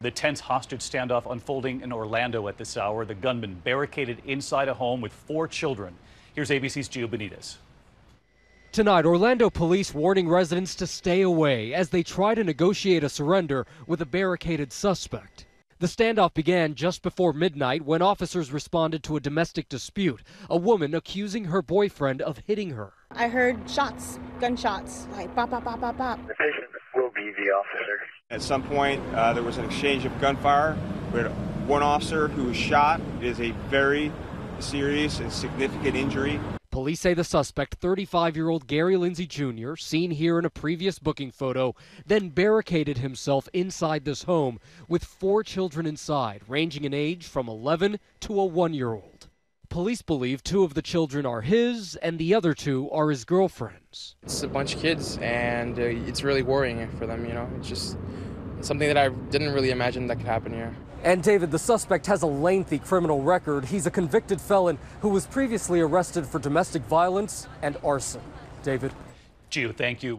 The tense hostage standoff unfolding in Orlando at this hour. The gunman barricaded inside a home with four children. Here's ABC's Gio Benitez. Tonight, Orlando police warning residents to stay away as they try to negotiate a surrender with a barricaded suspect. The standoff began just before midnight when officers responded to a domestic dispute, a woman accusing her boyfriend of hitting her. I heard shots, gunshots, like pop, pop, pop, pop, pop. The patient will be the officer. At some point, uh, there was an exchange of gunfire. We had one officer who was shot. It is a very serious and significant injury. Police say the suspect, 35 year old Gary Lindsey Jr., seen here in a previous booking photo, then barricaded himself inside this home with four children inside, ranging in age from 11 to a one year old. Police believe two of the children are his and the other two are his girlfriend's. It's a bunch of kids, and uh, it's really worrying for them, you know. It's just something that I didn't really imagine that could happen here. And David, the suspect has a lengthy criminal record. He's a convicted felon who was previously arrested for domestic violence and arson. David. Gio, thank you.